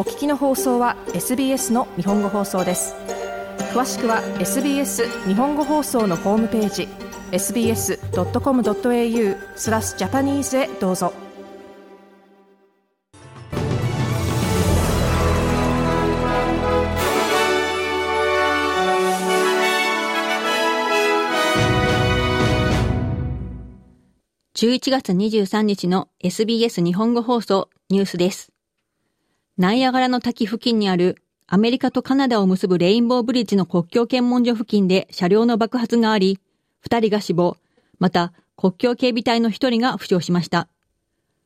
お聞きの放送は SBS の日本語放送です詳しくは SBS 日本語放送のホームページ sbs.com.au スラスジャパニーズへどうぞ11月23日の SBS 日本語放送ニュースです。ナイアガラの滝付近にあるアメリカとカナダを結ぶレインボーブリッジの国境検問所付近で車両の爆発があり、2人が死亡、また国境警備隊の1人が負傷しました。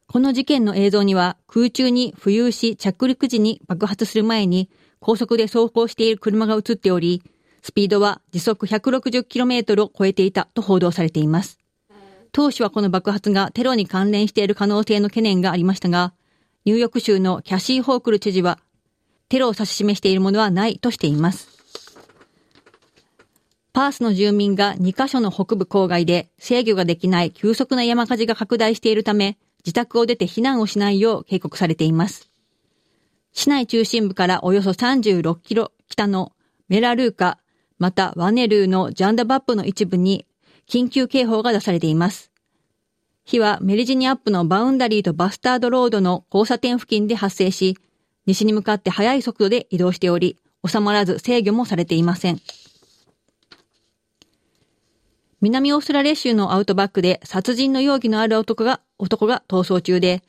この事件の映像には空中に浮遊し着陸時に爆発する前に高速で走行している車が映っており、スピードは時速 160km を超えていたと報道されています。当初はこの爆発がテロに関連している可能性の懸念がありましたが、ニューヨーク州のキャシー・ホークル知事は、テロを指し示しているものはないとしています。パースの住民が2カ所の北部郊外で制御ができない急速な山火事が拡大しているため、自宅を出て避難をしないよう警告されています。市内中心部からおよそ36キロ北のメラルーカ、またワネルーのジャンダバップの一部に緊急警報が出されています。火はメリジニアップのバウンダリーとバスタードロードの交差点付近で発生し、西に向かって速い速度で移動しており、収まらず制御もされていません。南オーストラリア州のアウトバックで殺人の容疑のある男が、男が逃走中で、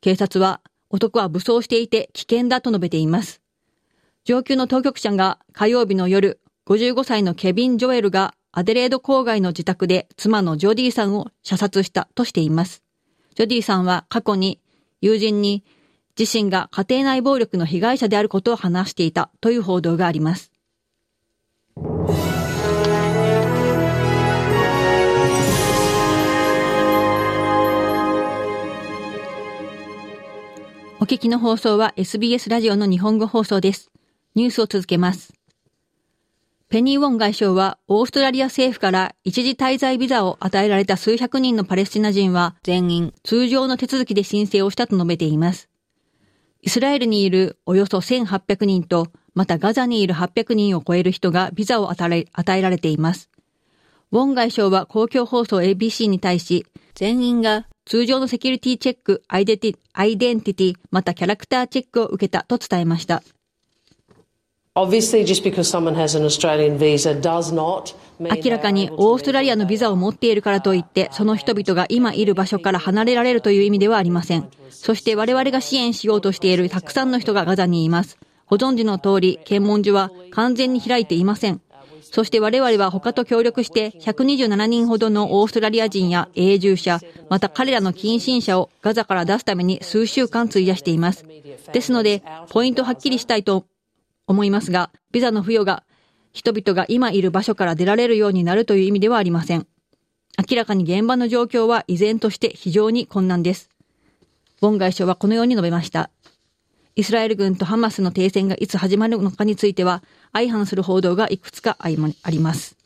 警察は男は武装していて危険だと述べています。上級の当局者が火曜日の夜、55歳のケビン・ジョエルがアデレード郊外の自宅で妻のジョディさんを射殺したとしています。ジョディさんは過去に友人に自身が家庭内暴力の被害者であることを話していたという報道があります。お聞きの放送は SBS ラジオの日本語放送です。ニュースを続けます。ペニー・ウォン外相は、オーストラリア政府から一時滞在ビザを与えられた数百人のパレスチナ人は全員通常の手続きで申請をしたと述べています。イスラエルにいるおよそ1800人と、またガザにいる800人を超える人がビザを与えられています。ウォン外相は公共放送 ABC に対し、全員が通常のセキュリティチェック、アイデンティティ、またキャラクターチェックを受けたと伝えました。明らかにオーストラリアのビザを持っているからといって、その人々が今いる場所から離れられるという意味ではありません。そして我々が支援しようとしているたくさんの人がガザにいます。ご存知の通り、検問所は完全に開いていません。そして我々は他と協力して127人ほどのオーストラリア人や永住者、また彼らの近親者をガザから出すために数週間費やしています。ですので、ポイントはっきりしたいと思いますが、ビザの付与が人々が今いる場所から出られるようになるという意味ではありません。明らかに現場の状況は依然として非常に困難です。ボン外相はこのように述べました。イスラエル軍とハマスの停戦がいつ始まるのかについては、相反する報道がいくつかあります。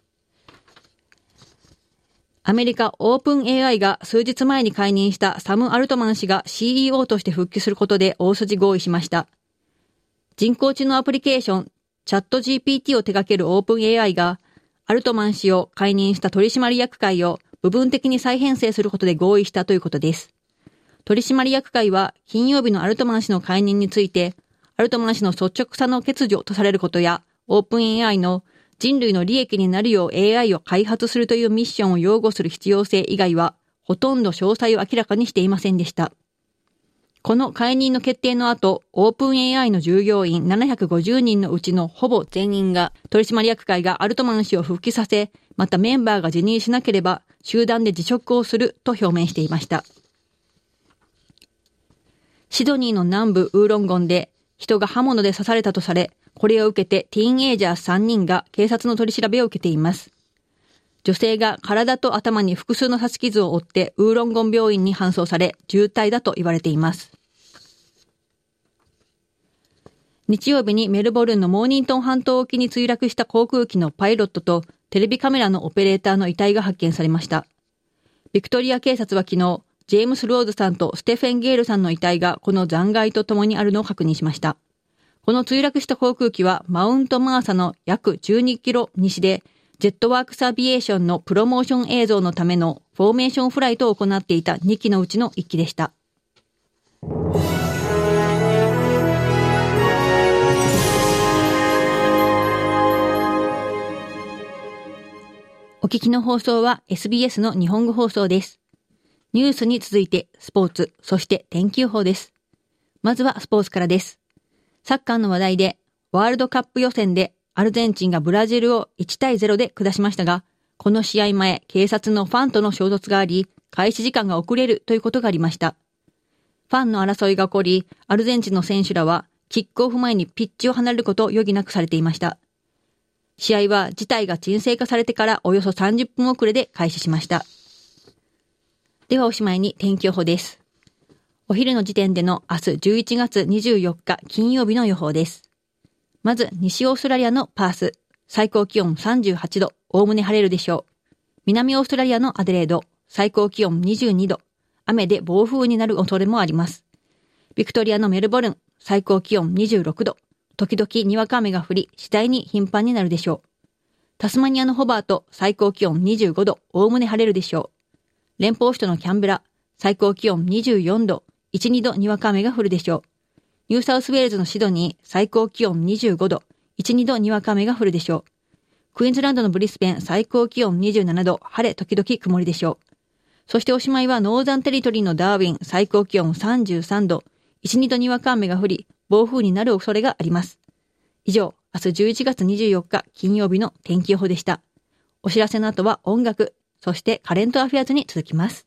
アメリカオープン AI が数日前に解任したサム・アルトマン氏が CEO として復帰することで大筋合意しました。人工知能アプリケーション、チャット GPT を手掛けるオープン AI が、アルトマン氏を解任した取締役会を部分的に再編成することで合意したということです。取締役会は金曜日のアルトマン氏の解任について、アルトマン氏の率直さの欠如とされることや、オープン AI の人類の利益になるよう AI を開発するというミッションを擁護する必要性以外は、ほとんど詳細を明らかにしていませんでした。この解任の決定の後、オープン AI の従業員750人のうちのほぼ全員が取締役会がアルトマン氏を復帰させ、またメンバーが辞任しなければ集団で辞職をすると表明していました。シドニーの南部ウーロンゴンで人が刃物で刺されたとされ、これを受けてティーンエイジャー3人が警察の取り調べを受けています。女性が体と頭に複数の刺し傷を負ってウーロンゴン病院に搬送され、重体だと言われています。日曜日にメルボルンのモーニントン半島沖に墜落した航空機のパイロットとテレビカメラのオペレーターの遺体が発見されました。ビクトリア警察は昨日、ジェームス・ローズさんとステフェン・ゲールさんの遺体がこの残骸と共にあるのを確認しました。この墜落した航空機はマウントマーサの約12キロ西で、ジェットワークスアビエーションのプロモーション映像のためのフォーメーションフライトを行っていた2機のうちの1機でした。お聞きの放送は SBS の日本語放送です。ニュースに続いてスポーツ、そして天気予報です。まずはスポーツからです。サッカーの話題で、ワールドカップ予選でアルゼンチンがブラジルを1対0で下しましたが、この試合前、警察のファンとの衝突があり、開始時間が遅れるということがありました。ファンの争いが起こり、アルゼンチンの選手らは、キックオフ前にピッチを離れることを余儀なくされていました。試合は事態が沈静化されてからおよそ30分遅れで開始しました。ではおしまいに天気予報です。お昼の時点での明日11月24日金曜日の予報です。まず西オーストラリアのパース、最高気温38度、おおむね晴れるでしょう。南オーストラリアのアデレード、最高気温22度、雨で暴風になる恐れもあります。ビクトリアのメルボルン、最高気温26度、時々にわか雨が降り、次第に頻繁になるでしょう。タスマニアのホバート、最高気温25度、おおむね晴れるでしょう。連邦首都のキャンベラ、最高気温24度、1、2度にわか雨が降るでしょう。ニューサウスウェールズのシドニー、最高気温25度、1、2度にわか雨が降るでしょう。クイーンズランドのブリスベン、最高気温27度、晴れ時々曇りでしょう。そしておしまいはノーザンテリトリーのダーウィン、最高気温33度、1、2度にわか雨が降り、暴風になる恐れがあります。以上、明日11月24日金曜日の天気予報でした。お知らせの後は音楽、そしてカレントアフェアズに続きます。